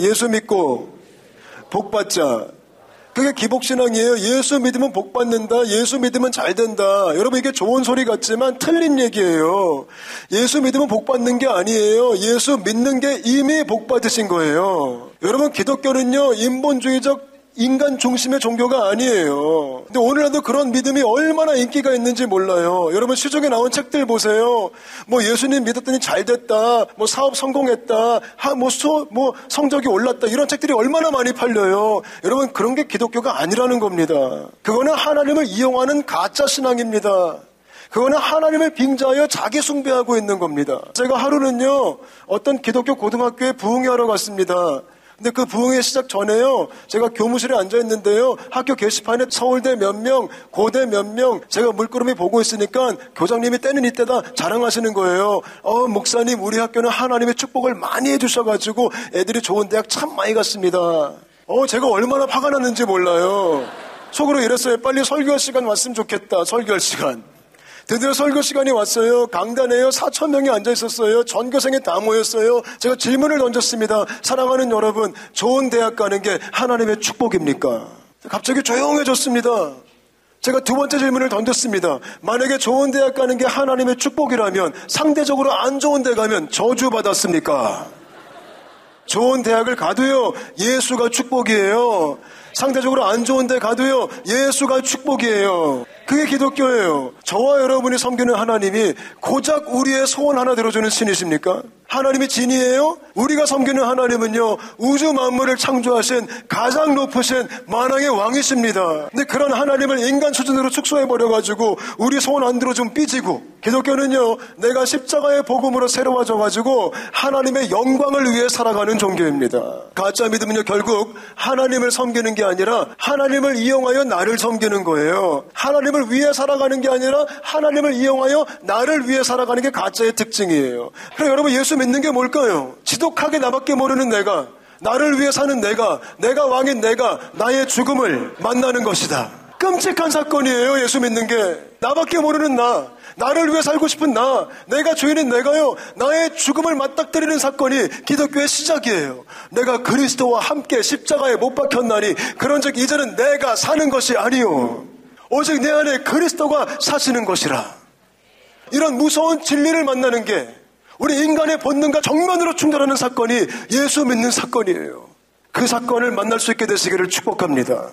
예수 믿고 복 받자. 그게 기복신앙이에요. 예수 믿으면 복 받는다. 예수 믿으면 잘 된다. 여러분 이게 좋은 소리 같지만 틀린 얘기예요. 예수 믿으면 복 받는 게 아니에요. 예수 믿는 게 이미 복 받으신 거예요. 여러분 기독교는요 인본주의적 인간 중심의 종교가 아니에요. 근데 오늘날도 그런 믿음이 얼마나 인기가 있는지 몰라요. 여러분 시중에 나온 책들 보세요. 뭐 예수님 믿었더니 잘 됐다. 뭐 사업 성공했다. 하, 뭐, 수, 뭐 성적이 올랐다. 이런 책들이 얼마나 많이 팔려요. 여러분 그런 게 기독교가 아니라는 겁니다. 그거는 하나님을 이용하는 가짜 신앙입니다. 그거는 하나님을 빙자하여 자기 숭배하고 있는 겁니다. 제가 하루는요, 어떤 기독교 고등학교에 부흥회하러 갔습니다. 근데 그 부흥회 시작 전에요. 제가 교무실에 앉아 있는데요. 학교 게시판에 서울대 몇 명, 고대 몇 명, 제가 물끄러미 보고 있으니까 교장님이 때는 이때다 자랑하시는 거예요. 어, 목사님, 우리 학교는 하나님의 축복을 많이 해주셔가지고 애들이 좋은 대학 참 많이 갔습니다. 어, 제가 얼마나 화가 났는지 몰라요. 속으로 이랬어요. 빨리 설교 시간 왔으면 좋겠다. 설교 시간. 드디어 설교 시간이 왔어요. 강단에요. 4천 명이 앉아 있었어요. 전교생이 다 모였어요. 제가 질문을 던졌습니다. 사랑하는 여러분, 좋은 대학 가는 게 하나님의 축복입니까? 갑자기 조용해졌습니다. 제가 두 번째 질문을 던졌습니다. 만약에 좋은 대학 가는 게 하나님의 축복이라면 상대적으로 안 좋은 데 가면 저주받았습니까? 좋은 대학을 가도요, 예수가 축복이에요. 상대적으로 안 좋은 데 가도요, 예수가 축복이에요. 그게 기독교예요. 저와 여러분이 섬기는 하나님이 고작 우리의 소원 하나 들어주는 신이십니까? 하나님이 진이에요? 우리가 섬기는 하나님은요, 우주 만물을 창조하신 가장 높으신 만왕의 왕이십니다. 근데 그런 하나님을 인간 수준으로 축소해버려가지고, 우리 소원 안 들어주면 삐지고, 기독교는요, 내가 십자가의 복음으로 새로워져가지고, 하나님의 영광을 위해 살아가는 종교입니다. 가짜 믿음은요, 결국 하나님을 섬기는 게 아니라, 하나님을 이용하여 나를 섬기는 거예요. 하나님을 위해 살아가는 게 아니라, 하나님을 이용하여 나를 위해 살아가는 게 가짜의 특징이에요. 그럼 여러분 예수 믿는 게 뭘까요? 지독하게 나밖에 모르는 내가, 나를 위해 사는 내가, 내가 왕인 내가 나의 죽음을 만나는 것이다. 끔찍한 사건이에요, 예수 믿는 게. 나밖에 모르는 나, 나를 위해 살고 싶은 나, 내가 주인인 내가요, 나의 죽음을 맞닥뜨리는 사건이 기독교의 시작이에요. 내가 그리스도와 함께 십자가에 못 박혔나니, 그런 적 이제는 내가 사는 것이 아니요. 오직 내 안에 그리스도가 사시는 것이라. 이런 무서운 진리를 만나는 게 우리 인간의 본능과 정면으로 충돌하는 사건이 예수 믿는 사건이에요. 그 사건을 만날 수 있게 되시기를 축복합니다.